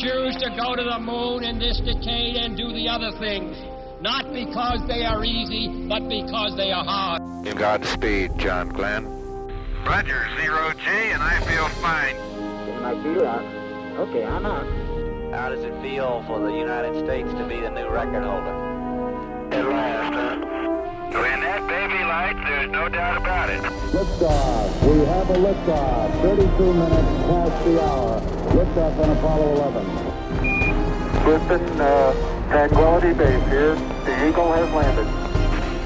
choose to go to the moon in this decade and do the other things, not because they are easy, but because they are hard. Godspeed, John Glenn. Roger, zero G, and I feel fine. Getting my feet out. Okay, I'm out. How does it feel for the United States to be the new record holder? At last, huh? When that baby lights, there's no doubt about it. Liftoff. We have a liftoff. 32 minutes past the hour. Liftoff on Apollo 11. Houston, uh, Tranquility Base here. The Eagle has landed.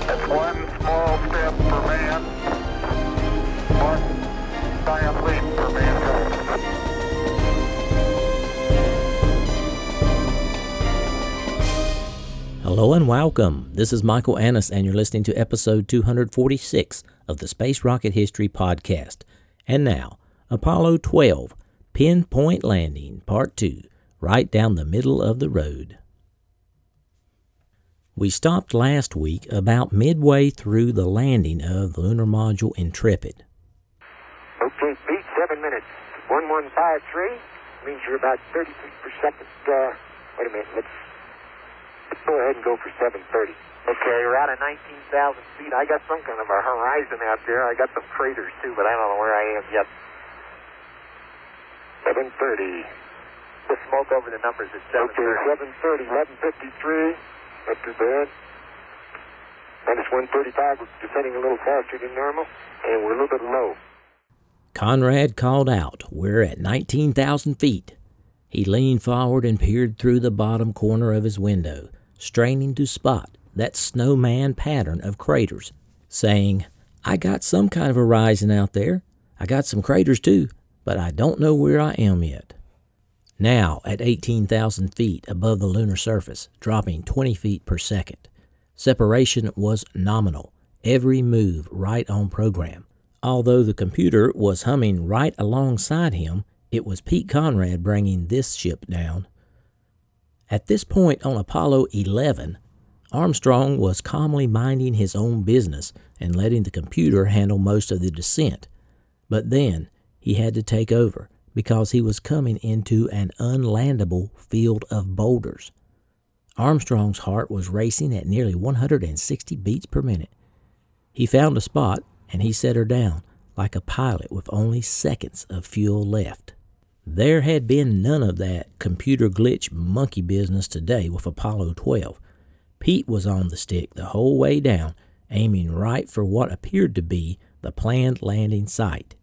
That's one small step for man, one giant leap for mankind. Hello and welcome. This is Michael Annis, and you're listening to episode 246 of the Space Rocket History Podcast. And now, Apollo 12 Pinpoint Landing, Part 2, right down the middle of the road. We stopped last week about midway through the landing of the lunar module Intrepid. Okay, beat seven minutes. 1153 means you're about 30 feet per second. Uh, wait a minute, let's, let's go ahead and go for 730. Okay, we're out of 19,000 feet. I got some kind of a horizon out there. I got some craters too, but I don't know where I am yet. 730. The smoke over the numbers is 730. Okay, 730, 1153. Not too bad. Minus 135, we're descending a little faster than normal, and we're a little bit low. Conrad called out, We're at 19,000 feet. He leaned forward and peered through the bottom corner of his window, straining to spot that snowman pattern of craters, saying, I got some kind of horizon out there. I got some craters too, but I don't know where I am yet. Now at 18,000 feet above the lunar surface, dropping 20 feet per second. Separation was nominal, every move right on program. Although the computer was humming right alongside him, it was Pete Conrad bringing this ship down. At this point on Apollo 11, Armstrong was calmly minding his own business and letting the computer handle most of the descent. But then he had to take over because he was coming into an unlandable field of boulders. Armstrong's heart was racing at nearly 160 beats per minute. He found a spot and he set her down like a pilot with only seconds of fuel left. There had been none of that computer glitch monkey business today with Apollo 12. Pete was on the stick the whole way down, aiming right for what appeared to be the planned landing site.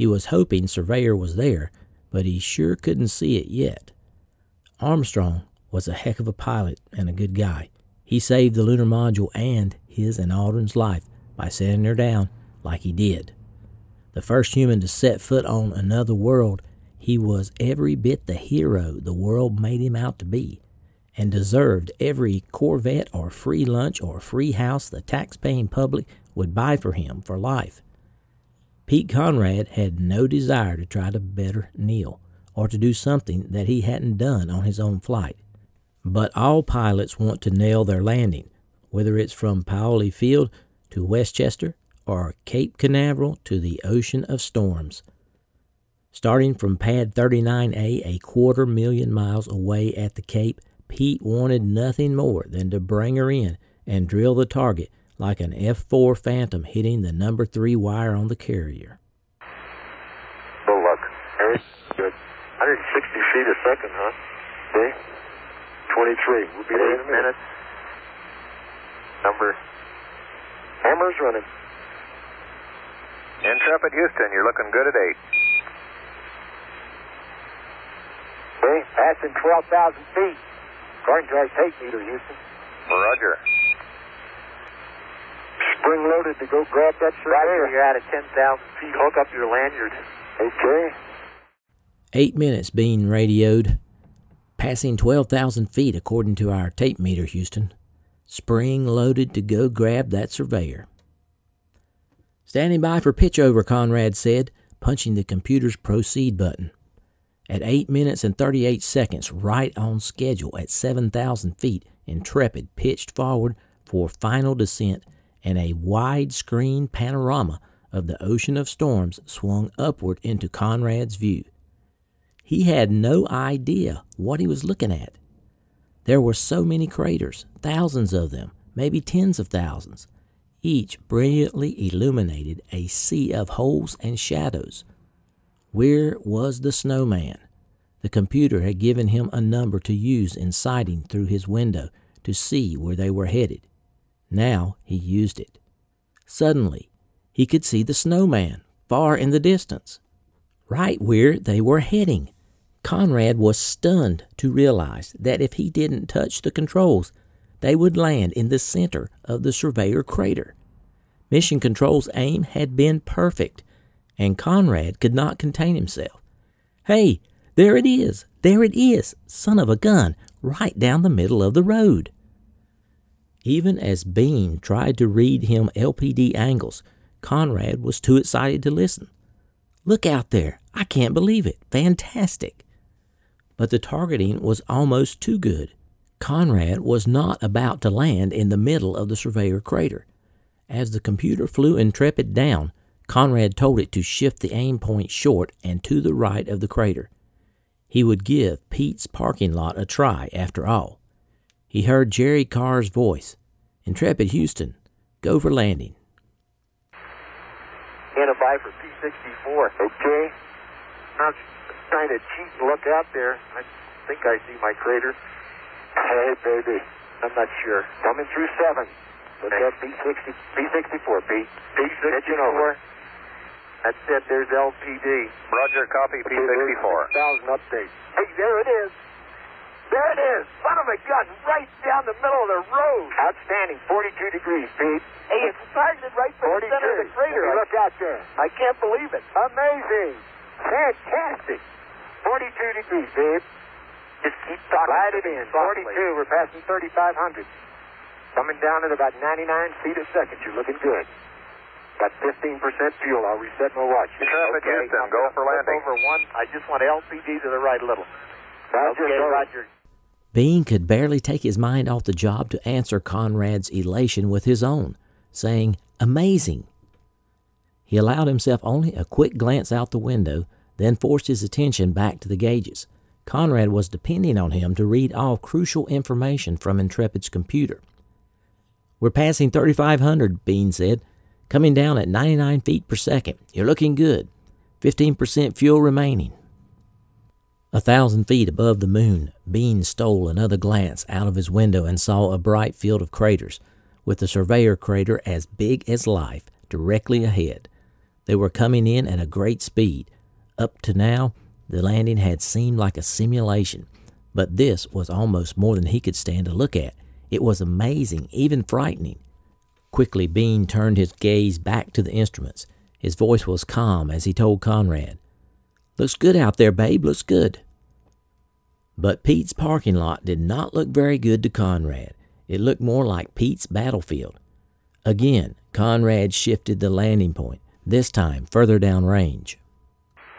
He was hoping Surveyor was there, but he sure couldn't see it yet. Armstrong was a heck of a pilot and a good guy. He saved the lunar module and his and Aldrin's life by setting her down like he did. The first human to set foot on another world, he was every bit the hero the world made him out to be, and deserved every Corvette or free lunch or free house the tax-paying public would buy for him for life. Pete Conrad had no desire to try to better Neil or to do something that he hadn't done on his own flight. But all pilots want to nail their landing, whether it's from Paoli Field to Westchester or Cape Canaveral to the Ocean of Storms. Starting from pad 39A, a quarter million miles away at the Cape, Pete wanted nothing more than to bring her in and drill the target like an F4 Phantom hitting the number three wire on the carrier. Good luck. Very good. 160 feet a second, huh? Okay. 23. We'll be there in a minute. Number. Hammer's running. Intrepid Houston, you're looking good at 8. Okay. Passing 12,000 feet. According to our tape meter, Houston. Roger. Spring loaded to go grab that surveyor. You're out of 10,000 feet. Hook up your lanyard. Okay. Eight minutes being radioed, passing 12,000 feet according to our tape meter, Houston. Spring loaded to go grab that surveyor. Standing by for pitch over, Conrad said, punching the computer's proceed button. At 8 minutes and 38 seconds, right on schedule at 7,000 feet, Intrepid pitched forward for final descent and a widescreen panorama of the ocean of storms swung upward into Conrad's view. he had no idea what he was looking at. There were so many craters, thousands of them, maybe tens of thousands. Each brilliantly illuminated a sea of holes and shadows. Where was the snowman? The computer had given him a number to use in sighting through his window to see where they were headed. Now he used it. Suddenly, he could see the snowman far in the distance, right where they were heading. Conrad was stunned to realize that if he didn't touch the controls, they would land in the center of the Surveyor crater. Mission Control's aim had been perfect, and Conrad could not contain himself. Hey, there it is! There it is! Son of a gun! Right down the middle of the road! Even as Bean tried to read him LPD angles, Conrad was too excited to listen. Look out there! I can't believe it! Fantastic! but the targeting was almost too good. Conrad was not about to land in the middle of the Surveyor crater. As the computer flew Intrepid down, Conrad told it to shift the aim point short and to the right of the crater. He would give Pete's parking lot a try after all. He heard Jerry Carr's voice Intrepid Houston, go for landing. Identify for P64. Okay. Now, trying to cheat and look out there. I think I see my crater. Hey, baby. I'm not sure. Coming through seven. Look at P60, P64, Pete. P64. over. That's it. There's LPD. Roger, copy P64. Thousand updates. Hey, there it is. There it is. Son of a gun, right down the middle of the road. Outstanding. 42 degrees, Pete. Hey, it's targeted right for the center of the crater. Look out there. I can't believe it. Amazing. Fantastic. 42 degrees, babe. Just keep talking. Slide it in. 42. We're passing 3,500. Coming down at about 99 feet a second. You're looking good. Got 15% fuel. I'll reset my watch. Intrepid okay, Houston, I'm go gonna for flip landing. over one. I just want LPD to the right a little. Roger, okay, Roger. Bean could barely take his mind off the job to answer Conrad's elation with his own, saying, Amazing. He allowed himself only a quick glance out the window, then forced his attention back to the gauges. Conrad was depending on him to read all crucial information from Intrepid's computer. We're passing 3,500, Bean said, coming down at 99 feet per second. You're looking good. 15% fuel remaining. A thousand feet above the moon, Bean stole another glance out of his window and saw a bright field of craters, with the Surveyor crater as big as life directly ahead. They were coming in at a great speed. Up to now, the landing had seemed like a simulation, but this was almost more than he could stand to look at. It was amazing, even frightening. Quickly, Bean turned his gaze back to the instruments. His voice was calm as he told Conrad, Looks good out there, babe, looks good. But Pete's parking lot did not look very good to Conrad. It looked more like Pete's battlefield. Again, Conrad shifted the landing point, this time further down range.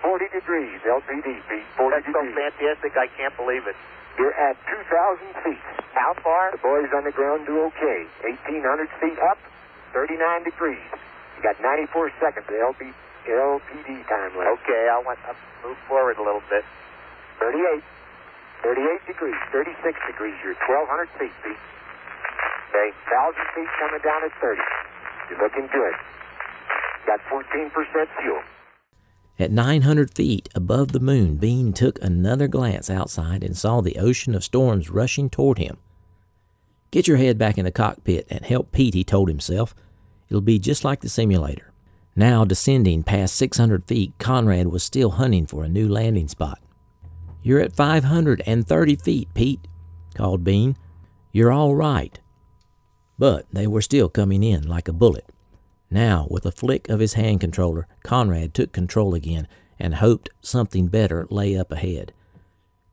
40 degrees, LPD, Pete. 40 That's so fantastic, I can't believe it. You're at 2,000 feet. How far? The boys on the ground do okay. 1,800 feet up, 39 degrees. You got 94 seconds of LP, LPD time left. Okay, I want to move forward a little bit. 38. 38 degrees, 36 degrees. You're 1,200 feet, Pete. Okay, 1,000 feet coming down at 30. You're looking good. Got 14% fuel. At 900 feet above the moon, Bean took another glance outside and saw the ocean of storms rushing toward him. Get your head back in the cockpit and help Pete, he told himself. It'll be just like the simulator. Now, descending past 600 feet, Conrad was still hunting for a new landing spot. You're at 530 feet, Pete, called Bean. You're all right. But they were still coming in like a bullet. Now, with a flick of his hand controller, Conrad took control again and hoped something better lay up ahead.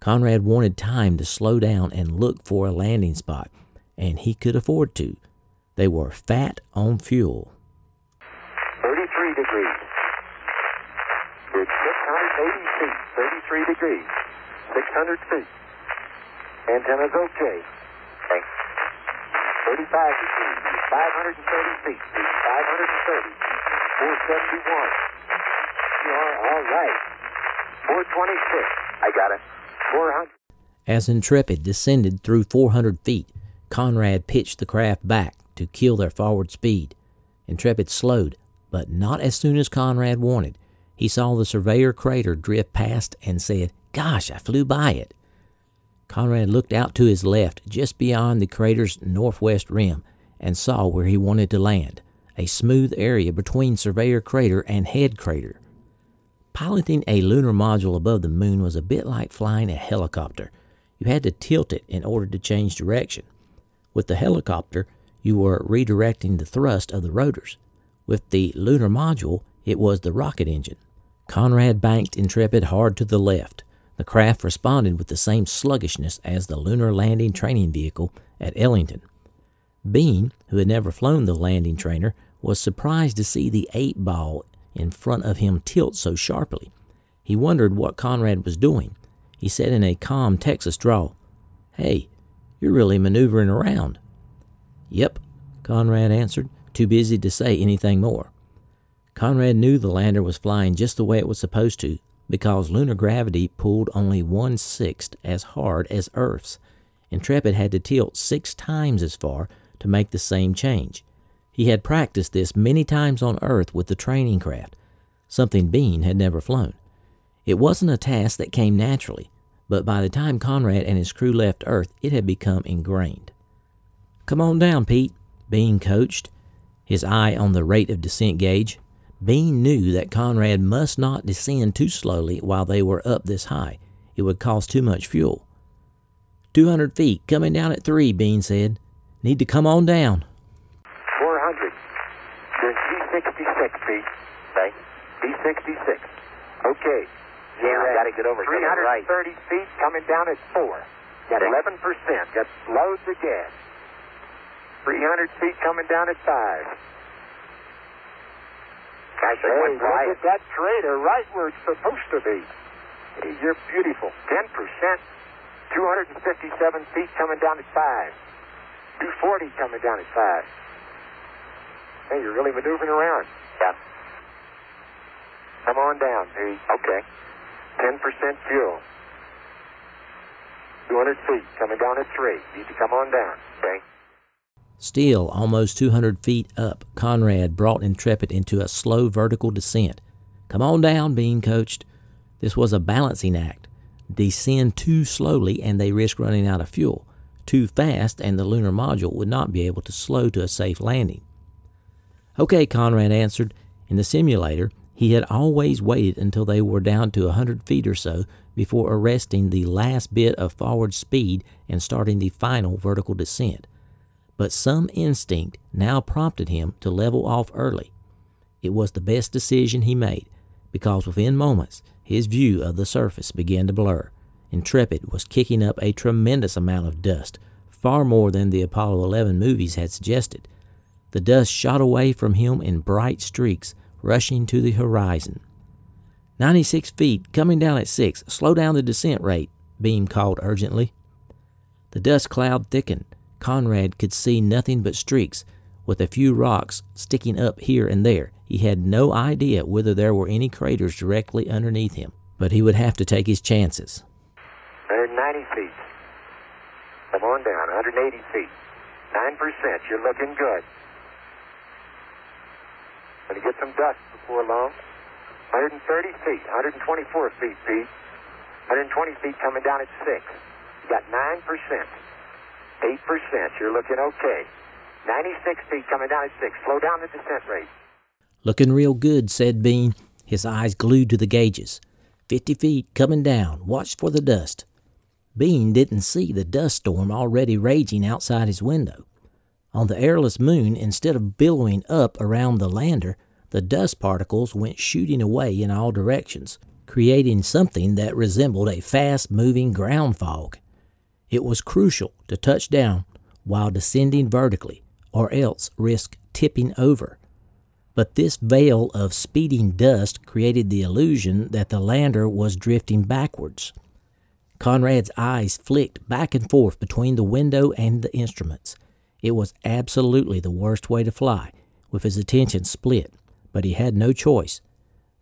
Conrad wanted time to slow down and look for a landing spot, and he could afford to. They were fat on fuel. 33 degrees. You're 680 feet, 33 degrees. 600 feet. Antenna's okay. Thanks. 35 degrees. 530 feet. 530. 471. You are all right. 426. I got it. 400. As Intrepid descended through 400 feet, Conrad pitched the craft back to kill their forward speed. Intrepid slowed, but not as soon as Conrad wanted. He saw the surveyor crater drift past and said, Gosh, I flew by it. Conrad looked out to his left, just beyond the crater's northwest rim, and saw where he wanted to land a smooth area between Surveyor Crater and Head Crater. Piloting a lunar module above the moon was a bit like flying a helicopter. You had to tilt it in order to change direction. With the helicopter, you were redirecting the thrust of the rotors. With the lunar module, it was the rocket engine. Conrad banked Intrepid hard to the left. The craft responded with the same sluggishness as the lunar landing training vehicle at Ellington. Bean, who had never flown the landing trainer, was surprised to see the eight ball in front of him tilt so sharply. He wondered what Conrad was doing. He said in a calm Texas drawl, Hey, you're really maneuvering around. Yep, Conrad answered, too busy to say anything more. Conrad knew the lander was flying just the way it was supposed to because lunar gravity pulled only one sixth as hard as Earth's. Intrepid had to tilt six times as far to make the same change. He had practiced this many times on Earth with the training craft, something Bean had never flown. It wasn't a task that came naturally, but by the time Conrad and his crew left Earth, it had become ingrained. Come on down, Pete, Bean coached, his eye on the rate of descent gauge. Bean knew that Conrad must not descend too slowly while they were up this high. It would cost too much fuel. Two hundred feet, coming down at three, Bean said. Need to come on down. 400. You're B66 feet. Okay. B66. Okay. Yeah, I gotta get over. Get it right. 330 feet coming down at 4. Got 11%. Got loads of gas. 300 feet coming down at 5. Gosh, Hey, I went look right. at that crater right where it's supposed to be. Hey, you're beautiful. 10%. 257 feet coming down at 5. 240 coming down at 5. Hey, you're really maneuvering around. Yeah. Come on down, Pete. Okay. 10% fuel. 200 feet coming down at 3. Need to come on down. Okay. Still almost 200 feet up, Conrad brought Intrepid into a slow vertical descent. Come on down, Bean coached. This was a balancing act. Descend too slowly and they risk running out of fuel. Too fast and the lunar module would not be able to slow to a safe landing. Okay, Conrad answered. In the simulator, he had always waited until they were down to a 100 feet or so before arresting the last bit of forward speed and starting the final vertical descent but some instinct now prompted him to level off early. It was the best decision he made, because within moments his view of the surface began to blur. Intrepid was kicking up a tremendous amount of dust, far more than the Apollo 11 movies had suggested. The dust shot away from him in bright streaks, rushing to the horizon. 96 feet, coming down at 6. Slow down the descent rate, Bean called urgently. The dust cloud thickened. Conrad could see nothing but streaks, with a few rocks sticking up here and there. He had no idea whether there were any craters directly underneath him, but he would have to take his chances. 190 feet. Come on down. 180 feet. 9%. You're looking good. To get some dust before long. 130 feet. 124 feet, Pete. 120 feet coming down at 6. You got 9%. 8%. You're looking okay. 96 feet coming down at 6. Slow down the descent rate. Looking real good, said Bean, his eyes glued to the gauges. Fifty feet coming down. Watch for the dust. Bean didn't see the dust storm already raging outside his window. On the airless moon, instead of billowing up around the lander, the dust particles went shooting away in all directions, creating something that resembled a fast moving ground fog. It was crucial to touch down while descending vertically, or else risk tipping over. But this veil of speeding dust created the illusion that the lander was drifting backwards. Conrad's eyes flicked back and forth between the window and the instruments. It was absolutely the worst way to fly, with his attention split, but he had no choice.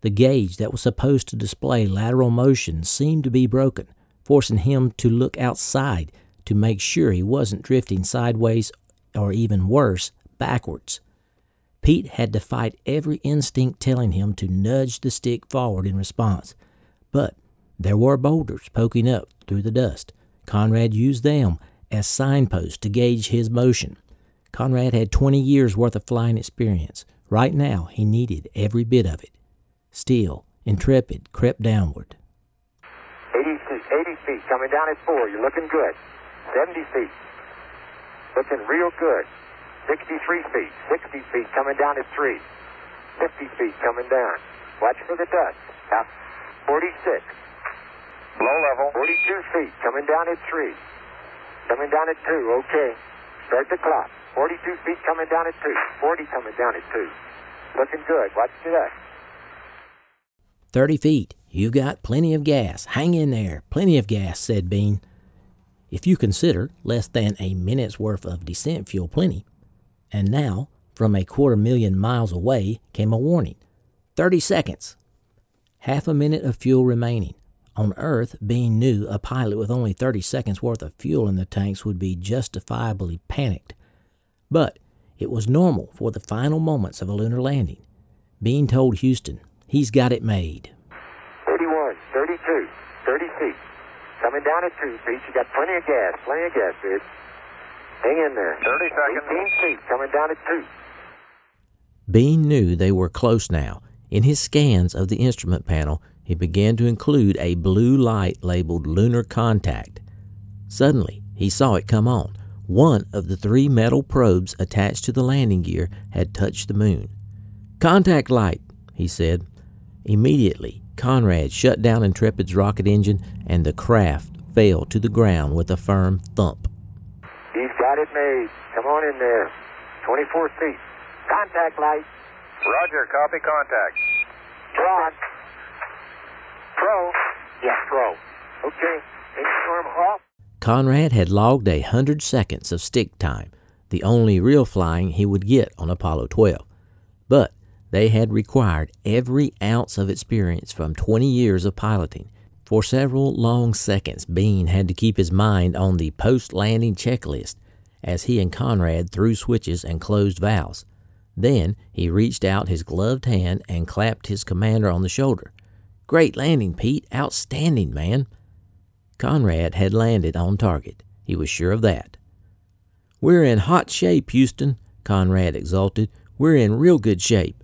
The gauge that was supposed to display lateral motion seemed to be broken, forcing him to look outside to make sure he wasn't drifting sideways or even worse, backwards. Pete had to fight every instinct telling him to nudge the stick forward in response. But there were boulders poking up through the dust. Conrad used them as signposts to gauge his motion. Conrad had 20 years worth of flying experience. Right now, he needed every bit of it. Still, Intrepid crept downward. 80 feet, 80 feet, coming down at four. You're looking good. 70 feet. Looking real good. 63 feet, 60 feet, coming down at three. 50 feet, coming down. Watch for the dust. Now, 46. Low level. 42 feet, coming down at three. Coming down at two, okay. Start the clock. 42 feet coming down at two. 40 coming down at two. Looking good. Watch the dust. 30 feet. You got plenty of gas. Hang in there. Plenty of gas, said Bean. If you consider less than a minute's worth of descent fuel plenty. And now, from a quarter million miles away, came a warning 30 seconds. Half a minute of fuel remaining. On Earth, Bean knew a pilot with only 30 seconds worth of fuel in the tanks would be justifiably panicked. But it was normal for the final moments of a lunar landing. Bean told Houston he's got it made. 31, 32, 30 feet. Coming down at two feet. You got plenty of gas. Plenty of gas, dude. Hang in there. 30 seconds. 18 feet. Coming down at two. Bean knew they were close now. In his scans of the instrument panel, he began to include a blue light labeled lunar contact. Suddenly, he saw it come on. One of the three metal probes attached to the landing gear had touched the moon. Contact light, he said. Immediately, Conrad shut down Intrepid's rocket engine and the craft fell to the ground with a firm thump. He's got it made. Come on in there. 24 feet. Contact light. Roger, copy contact. Drawn. Pro. Yeah, pro. Okay. Engine arm off. Conrad had logged a hundred seconds of stick time, the only real flying he would get on Apollo 12. They had required every ounce of experience from 20 years of piloting. For several long seconds, Bean had to keep his mind on the post landing checklist as he and Conrad threw switches and closed valves. Then he reached out his gloved hand and clapped his commander on the shoulder. Great landing, Pete. Outstanding, man. Conrad had landed on target. He was sure of that. We're in hot shape, Houston, Conrad exulted. We're in real good shape.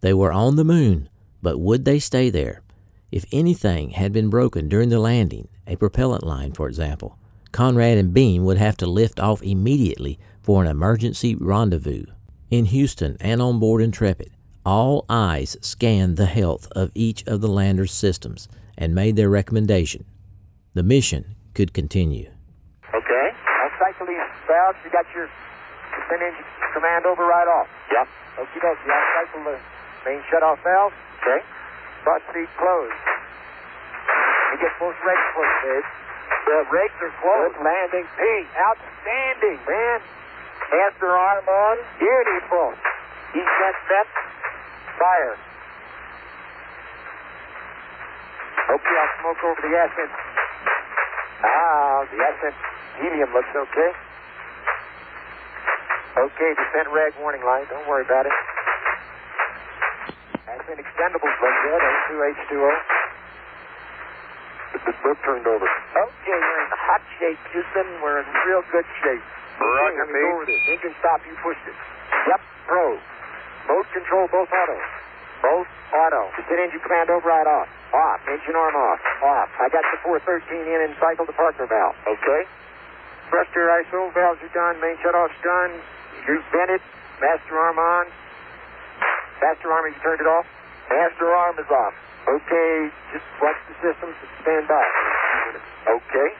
They were on the moon, but would they stay there? If anything had been broken during the landing, a propellant line, for example, Conrad and Bean would have to lift off immediately for an emergency rendezvous. In Houston and on board Intrepid, all eyes scanned the health of each of the lander's systems and made their recommendation. The mission could continue. Okay. These valves. You got your command override off. Yep. Okie dokie. I'll cycle the main shut-off valve. Okay. Cross feed closed. You get both regs closed, Dave. The regs are closed. Good landing. Pete, outstanding, man. Master arm on. Beautiful. He's got set. Fire. Okay, I'll smoke over the ascent. Ah, the ascent helium looks okay. Okay, descent reg warning light. Don't worry about it. Ascent extendables look good. O2H2O. The book turned over. Okay, we're in hot shape, Houston. We're in real good shape. Roger, okay, me go Pete. this. Engine stop. You pushed it. Yep, pro. Mode control, both auto. Both auto. Descent engine command override off. Off. Engine arm off. Off. I got the 413 in and cycle the Parker valve. Okay. Thruster ISO valves are done. Main shutoff's done. You vented. Master arm on. Master arm, you turned it off? Master arm is off. Okay. Just watch the systems and stand by. Okay.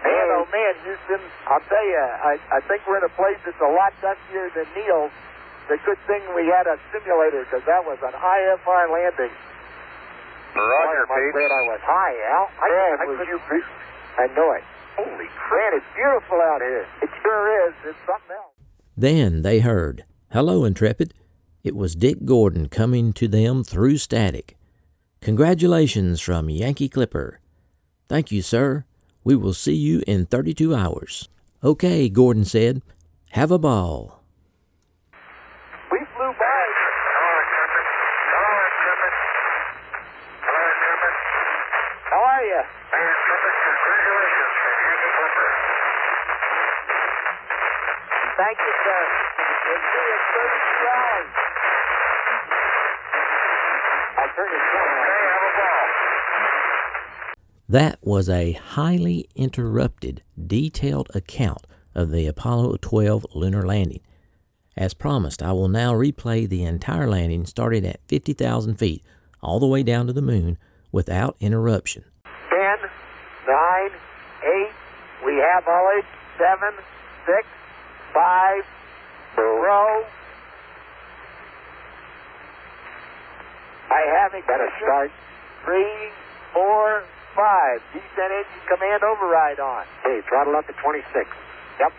Man, oh man, Houston, I'll tell you, I, I think we're in a place that's a lot dustier than Neil's. The good thing we had a simulator because that was an IFR landing. Roger, Boy, I'm Pete. glad I was high, Al. I, Man, I was couldn't- you Pete? I know it. Holy crap, it's beautiful out here. It sure is. It's something else. Then they heard, Hello, Intrepid. It was Dick Gordon coming to them through static. Congratulations from Yankee Clipper. Thank you, sir. We will see you in 32 hours. Okay, Gordon said. Have a ball. We flew by. How are you? Thank you, sir. We'll see you at 30 strong. I'll turn it down. have a ball. That was a highly interrupted, detailed account of the Apollo 12 lunar landing. As promised, I will now replay the entire landing starting at 50,000 feet all the way down to the moon without interruption. 10, 9, 8, we have all eight, 7, 6, 5, 0. I have it. Got a start. 3, 4, 5. Descent engine command override on. Hey, throttle up to 26. Yep.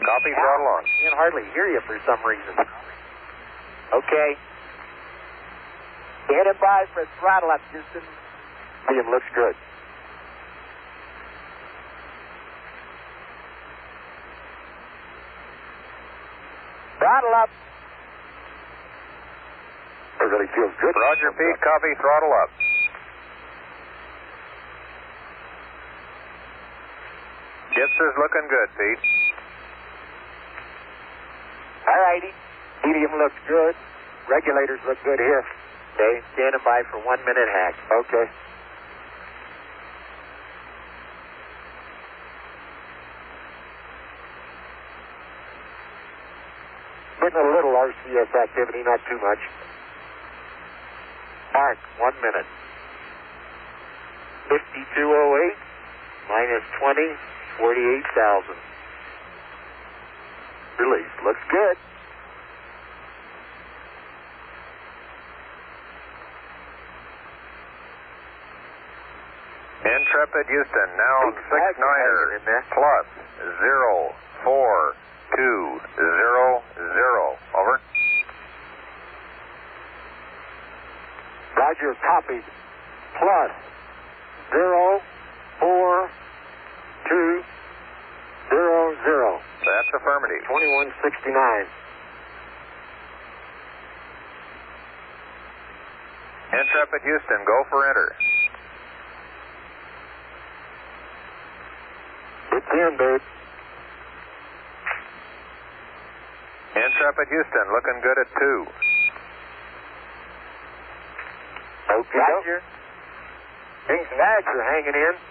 Copy, throttle on. Can't hardly hear you for some reason. Okay. Hit it by for throttle up, Houston. Medium looks good. Throttle up. It really feels good. Roger, Pete. Copy, throttle up. Gibson's looking good, Pete. All righty. Medium looks good. Regulators look good here. Okay, standing by for one minute hack. Okay. Getting a little RCS activity, not too much. Mark, one minute. 5208 minus 20, 48,000. Release. Looks good. Intrepid Houston, now six niner plus zero four two zero zero. Over. Roger, copied. Plus zero four two zero zero. That's affirmative. Twenty one sixty nine. Intrepid Houston, go for enter. It's in, babe. Intrepid Houston, looking good at two. Okay. Roger. Things and bags are hanging in.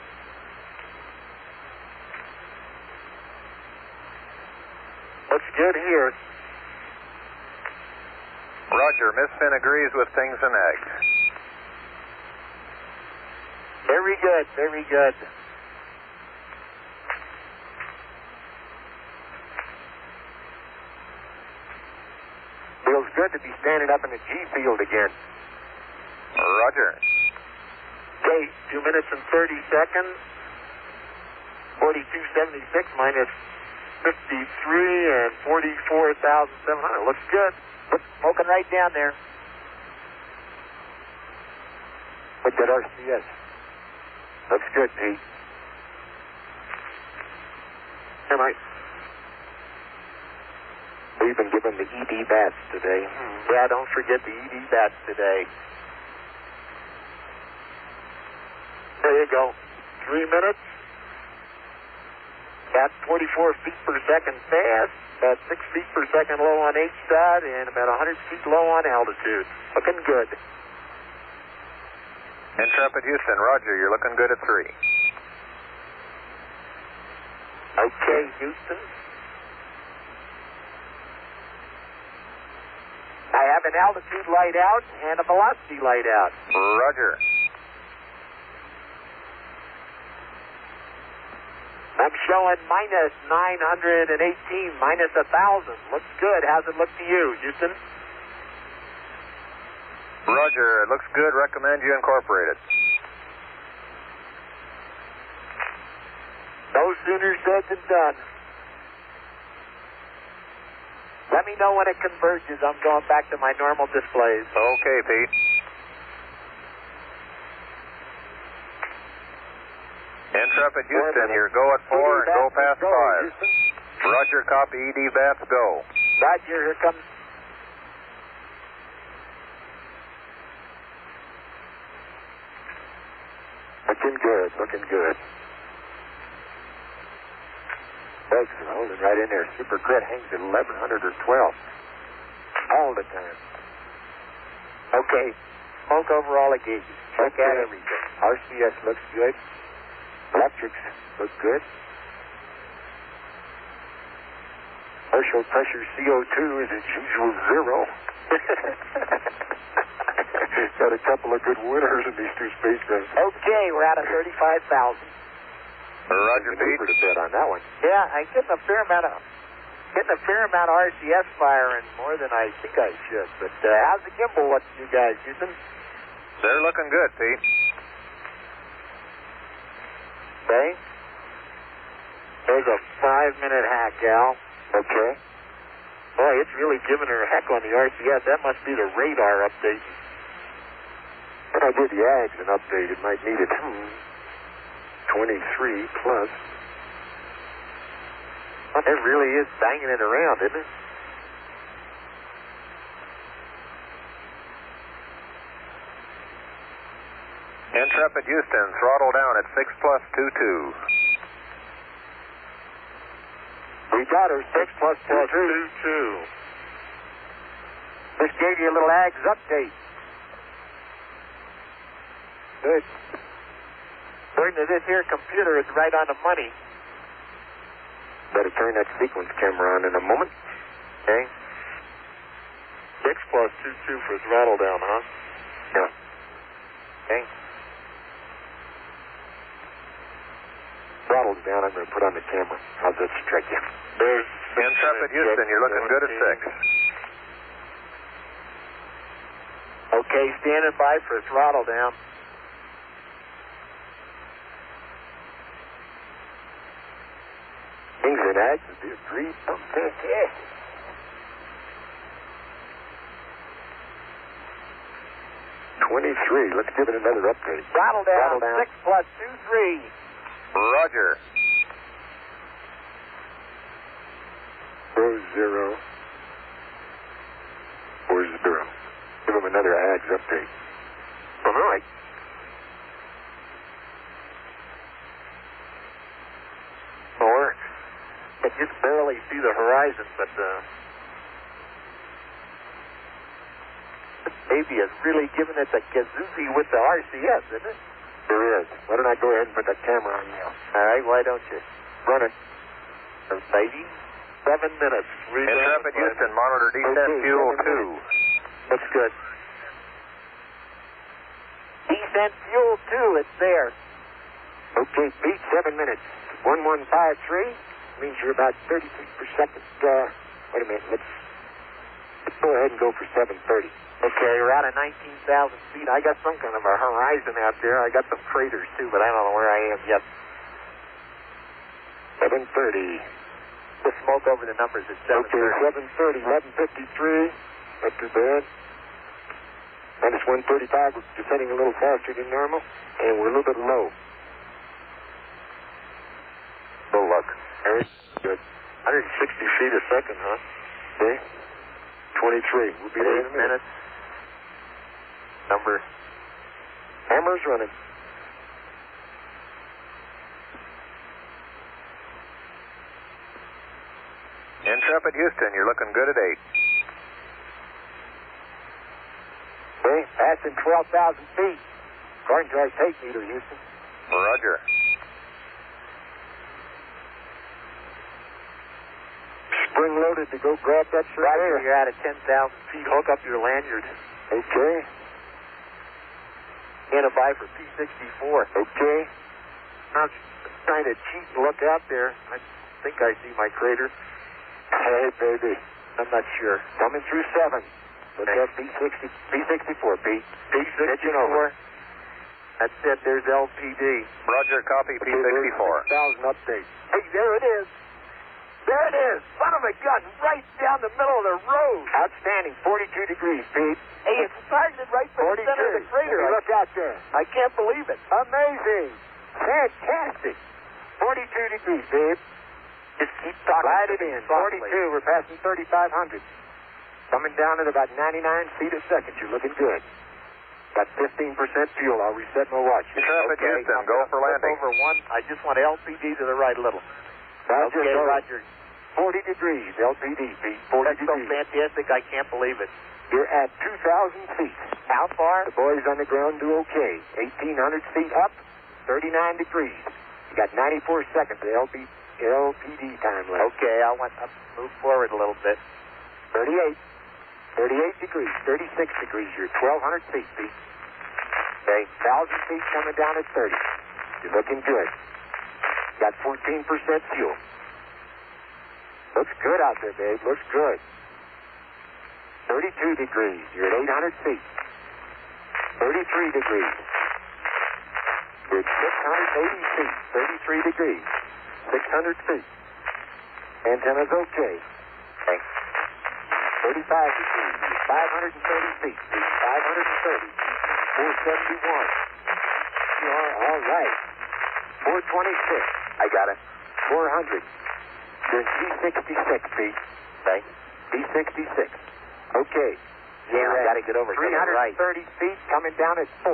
Looks good here. Roger, Miss Finn agrees with things and eggs. Very good, very good. Feels good to be standing up in the G field again. Roger. Okay, two minutes and 30 seconds. 4276 minus 53 and 44,700. Looks good. Look, smoking right down there. Look at RCS. Looks good, Pete. Am I? We've been given the ED bats today. Hmm. Yeah, don't forget the ED bats today. There you go. Three minutes. About 44 feet per second fast, about 6 feet per second low on H side, and about 100 feet low on altitude. Looking good. Intrepid Houston, Roger, you're looking good at three. Okay, Houston. I have an altitude light out and a velocity light out. Roger. I'm showing minus 918, minus 1,000. Looks good. How's it look to you, Houston? Roger, it looks good. Recommend you incorporate it. No sooner said than done. Let me me know when it converges. I'm going back to my normal displays. Okay, Pete. Intrepid Houston, you're go at four and go past five. Roger, copy. ED Bats, go. Roger, here comes. Looking good, looking good. Are holding right in there. Super grit hangs at 1100 or 12. All the time. Okay. Smoke over all the gauges. Check Okay. out everything. RCS looks good. Electrics look good. Partial pressure CO2 is its usual zero. Got a couple of good winners in these two spacecrafts. Okay, we're out of 35,000. Roger, Pete. Maneuvered a bit on that one. Yeah, I'm getting a fair amount of getting a fair amount of RCS firing, more than I think I should. But uh, how's the gimbal looking, you guys, Houston? They're looking good, Pete. Okay. There's a five-minute hack, Al. Okay. Boy, it's really giving her a heck on the RCS. That must be the radar update. When I did the ags an update, it might need it. Hmm. 23 plus. Well, it really is banging it around, isn't it? Intrepid Houston, throttle down at 6 plus 2 2. We got her 6 plus 2 two. Just gave you a little ags update. Good. According to this here computer, it's right on the money. Better turn that sequence camera on in a moment. Okay. Six plus two two for throttle down, huh? Yeah. Okay. Throttle's down. I'm going to put on the camera. How's that strike you? There's Intrepid Houston, you're looking good at 6. Okay, standing by for throttle down. Things and ags would be a dream. Oh, fantastic. Twenty-three. Let's give it another update. Throttle down. Throttle down. Six plus two three. Roger. Four zero. Four zero. Give him another ags update. All right. Or I just barely see the horizon, but uh, this baby is really giving it the kazoozie with the RCS, isn't it? There is. Why don't I go ahead and put that camera on now? All right, why don't you? Run it. Baby, seven minutes. Intrepid Houston, monitor descent Okay, fuel seven 2. Looks good. Descent fuel two, it's there. Okay, beat seven minutes. 1153 means you're about 30 feet per second. Uh, wait a minute. Let's, let's go ahead and go for 730. Okay, we're out of 19,000 feet. I got some kind of a horizon out there. I got some craters too, but I don't know where I am yet. 730. The smoke over the numbers at Okay, 730. 730, 1153. Not too bad. Minus 135, we're descending a little faster than normal, and we're a little bit low. Good luck. Very good. 160 feet a second, huh? Okay. 23. We'll be there in a minute. minutes. Number. Hammer's running. Intrepid Houston, you're looking good at 8. Okay, passing 12,000 feet. According to our tape meter, Houston. Roger. Spring loaded to go grab that Roger, surveyor. you're out of 10,000 feet. Hook up your lanyard. Okay, Stand by for P64. okay. I'm trying to cheat and look out there. I think I see my crater. Hey, baby. I'm not sure. Coming through seven. Look Okay. at P60, P64, Pete. Pitching P64. over. That's it. There's LPD. Roger, copy P64. 1,000 update. Hey, there it is. There it is. Son of a gun, right down the middle of the road. Outstanding. 42 degrees, Pete. Hey, it's targeted right for the 42. center of the crater. Look out there. I can't believe it. Amazing. Fantastic. 42 degrees, babe. Just keep talking. Slide it in. 42. We're passing 3,500. Coming down at about 99 feet a second. You're looking good. Got 15% fuel. I'll reset my watch. Traffic Houston, go for landing. Over one. I just want LPD to the right a little. Roger, okay. Roger. 40 degrees. LPD, Pete. 40 That's so degrees. fantastic. I can't believe it. You're at 2,000 feet. How far? The boys on the ground do okay. 1,800 feet up, 39 degrees. You got 94 seconds of LP, LPD time left. Okay, I want to move forward a little bit. 38. 38 degrees. 36 degrees. You're 1,200 feet, Pete. Okay, 1,000 feet coming down at 30. You're looking good. Got 14% fuel. Looks good out there, babe. Looks good. 32 degrees. You're at 800 feet. 33 degrees. You're at 680 feet. 33 degrees. 600 feet. Antenna's okay. Okay. 35 degrees. 530 feet. 530. 471. You are all right. 426. I got it. 400. You're in T66 feet. Okay. T66. Okay. Yeah, I gotta get over to the right. 330 feet coming down at 4.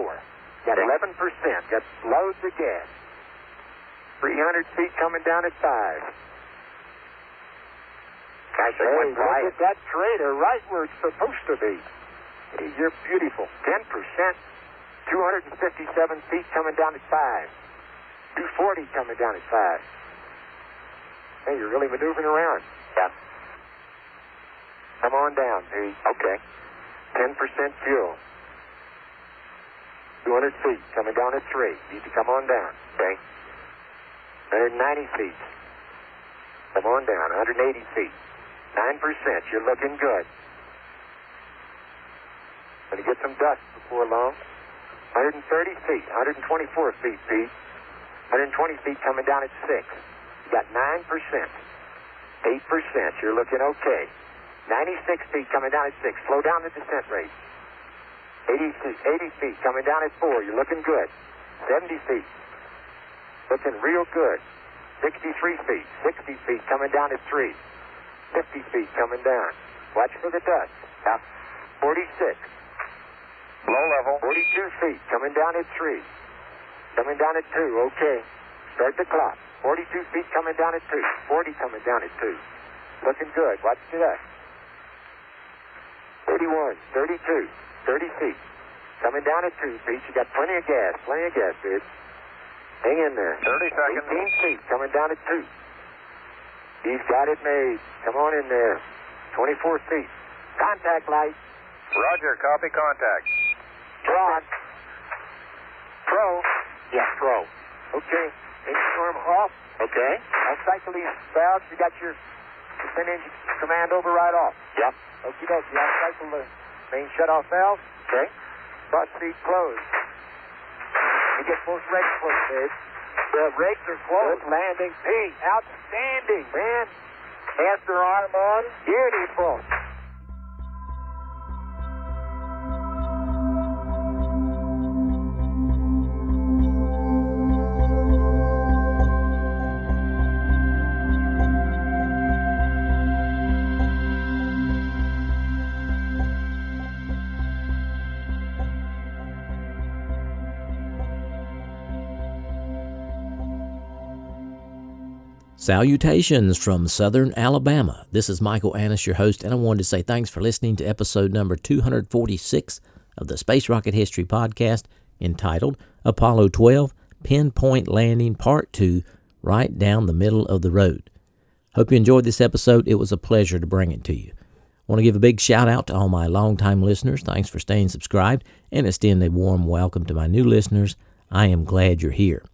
Got 11%. Got loads of gas. 300 feet coming down at 5. Gosh, Hey, look right. at that crater right where it's supposed to be. You're beautiful. 10%. 257 feet coming down at 5. 240 coming down at 5. Hey, you're really maneuvering around. Yeah. Come on down, Pete. Okay. 10% fuel. 200 feet coming down at 3. Need to come on down. Okay. 190 feet. Come on down. 180 feet. 9%. You're looking good. Going to get some dust before long. 130 feet. 124 feet, Pete. 120 feet coming down at 6. You got 9%. 8%. You're looking okay. 96 feet coming down at 6. Slow down the descent rate. 80 feet, 80 feet coming down at 4. You're looking good. 70 feet. Looking real good. 63 feet. 60 feet coming down at 3. 50 feet coming down. Watch for the dust. Now, 46. Low level. 42 feet coming down at 3. Coming down at 2. Okay. Start the clock. 42 feet coming down at 2. 40 coming down at 2. Looking good. Watch the dust. 31, 32, 30 feet. Coming down at 2 feet. You got plenty of gas. Plenty of gas, dude. Hang in there. 30 seconds. 18 feet. Coming down at 2. He's got it made. Come on in there. 24 feet. Contact light. Roger, copy contact. Ron. Pro. Yeah, pro. Okay. Engine arm off. Okay. I'll cycle these valves. You got your descent engine command override off. Yep. Okie dokie. I'll cycle the main shutoff valve. Okay. Cross feed closed. You get both regs closed, Dave. The regs are closed. Good landing. P. Outstanding, man. Master arm on. Beautiful. Salutations from Southern Alabama. This is Michael Annis, your host, and I wanted to say thanks for listening to episode number 246 of the Space Rocket History Podcast entitled Apollo 12 Pinpoint Landing Part 2 Right Down the Middle of the Road. Hope you enjoyed this episode. It was a pleasure to bring it to you. Want to give a big shout out to all my longtime listeners. Thanks for staying subscribed and extend a warm welcome to my new listeners. I am glad you're here.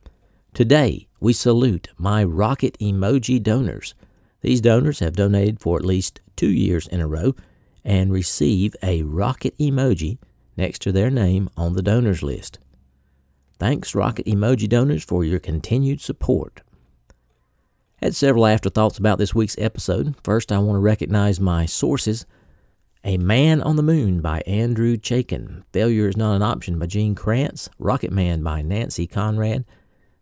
Today, we salute my rocket emoji donors. These donors have donated for at least two years in a row and receive a rocket emoji next to their name on the donors list. Thanks, rocket emoji donors, for your continued support. Had several afterthoughts about this week's episode. First, I want to recognize my sources. A Man on the Moon by Andrew Chaikin, Failure is Not an Option by Gene Kranz, Rocket Man by Nancy Conrad,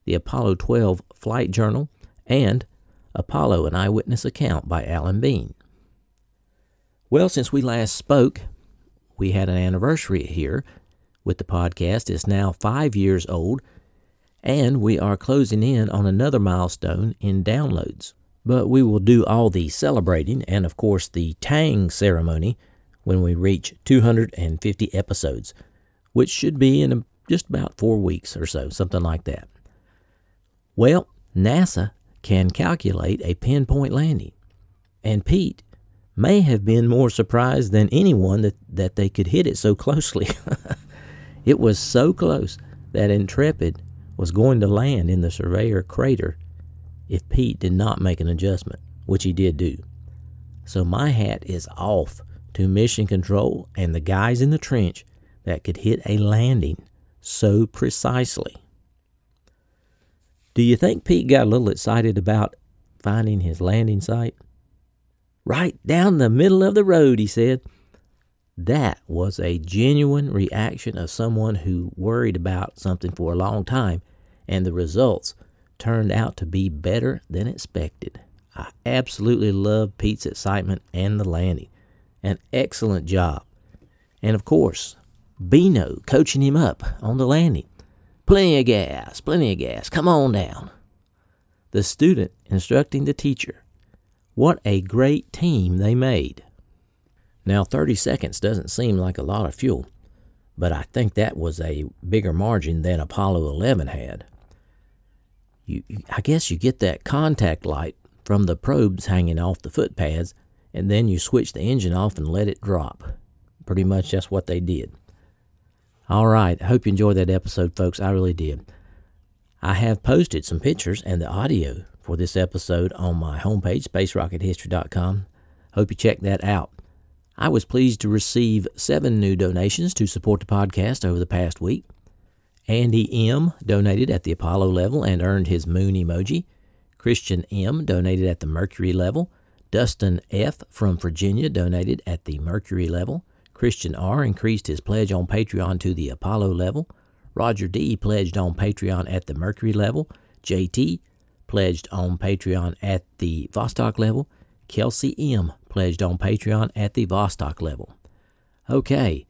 The Apollo 12 Flight Journal, and Apollo An Eyewitness Account by Alan Bean. Well, since we last spoke, we had an anniversary here with the podcast. It's now five years old, and we are closing in on another milestone in downloads. But we will do all the celebrating and, of course, the Tang ceremony when we reach 250 episodes, which should be in just about four weeks or so, something like that. Well, NASA can calculate a pinpoint landing, and Pete may have been more surprised than anyone that, that they could hit it so closely. it was so close that Intrepid was going to land in the Surveyor crater if Pete did not make an adjustment, which he did do. So my hat is off to Mission Control and the guys in the trench that could hit a landing so precisely. Do you think Pete got a little excited about finding his landing site? Right down the middle of the road, he said. That was a genuine reaction of someone who worried about something for a long time, and the results turned out to be better than expected. I absolutely love Pete's excitement and the landing. An excellent job. And of course, Beano coaching him up on the landing. Plenty of gas, plenty of gas. Come on down. The student instructing the teacher. What a great team they made. Now, 30 seconds doesn't seem like a lot of fuel, but I think that was a bigger margin than Apollo 11 had. You, I guess you get that contact light from the probes hanging off the footpads and then you switch the engine off and let it drop. Pretty much that's what they did. All right, I hope you enjoyed that episode, folks. I really did. I have posted some pictures and the audio for this episode on my homepage, spacerockethistory.com. Hope you check that out. I was pleased to receive seven new donations to support the podcast over the past week. Andy M. donated at the Apollo level and earned his moon emoji. Christian M. donated at the Mercury level. Dustin F. from Virginia donated at the Mercury level. Christian R. increased his pledge on Patreon to the Apollo level. Roger D. pledged on Patreon at the Mercury level. JT pledged on Patreon at the Vostok level. Kelsey M. pledged on Patreon at the Vostok level. Okay,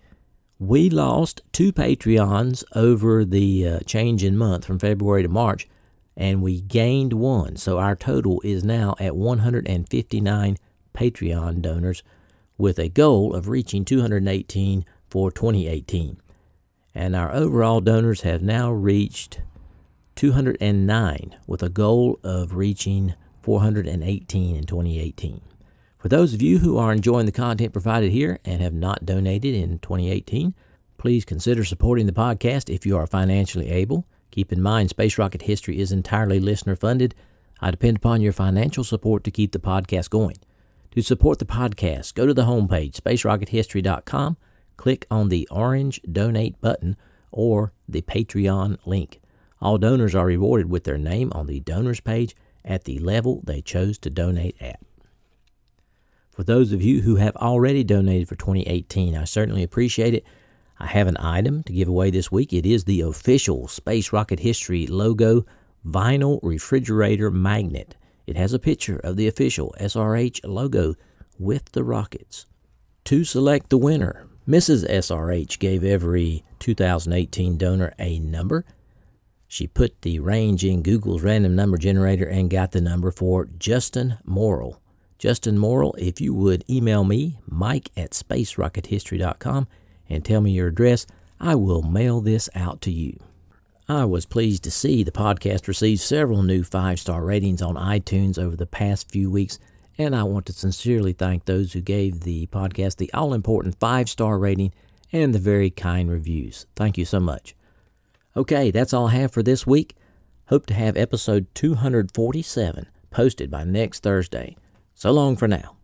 we lost two Patreons over the uh, change in month from February to March and we gained one. So our total is now at 159 Patreon donors with a goal of reaching 218 for 2018. And our overall donors have now reached 209 with a goal of reaching 418 in 2018. For those of you who are enjoying the content provided here and have not donated in 2018, please consider supporting the podcast if you are financially able. Keep in mind, Space Rocket History is entirely listener funded. I depend upon your financial support to keep the podcast going. To support the podcast, go to the homepage, spacerockethistory.com, click on the orange donate button or the Patreon link. All donors are rewarded with their name on the donors page at the level they chose to donate at. For those of you who have already donated for 2018, I certainly appreciate it. I have an item to give away this week. It is the official Space Rocket History logo vinyl refrigerator magnet. It has a picture of the official SRH logo with the rockets. To select the winner, Mrs. SRH gave every 2018 donor a number. She put the range in Google's random number generator and got the number for Justin Morrill. Justin Morrill, if you would email me, mike at spacerockethistory.com, and tell me your address, I will mail this out to you. I was pleased to see the podcast receive several new five star ratings on iTunes over the past few weeks, and I want to sincerely thank those who gave the podcast the all important five star rating and the very kind reviews. Thank you so much. Okay, that's all I have for this week. Hope to have episode 247 posted by next Thursday. So long for now.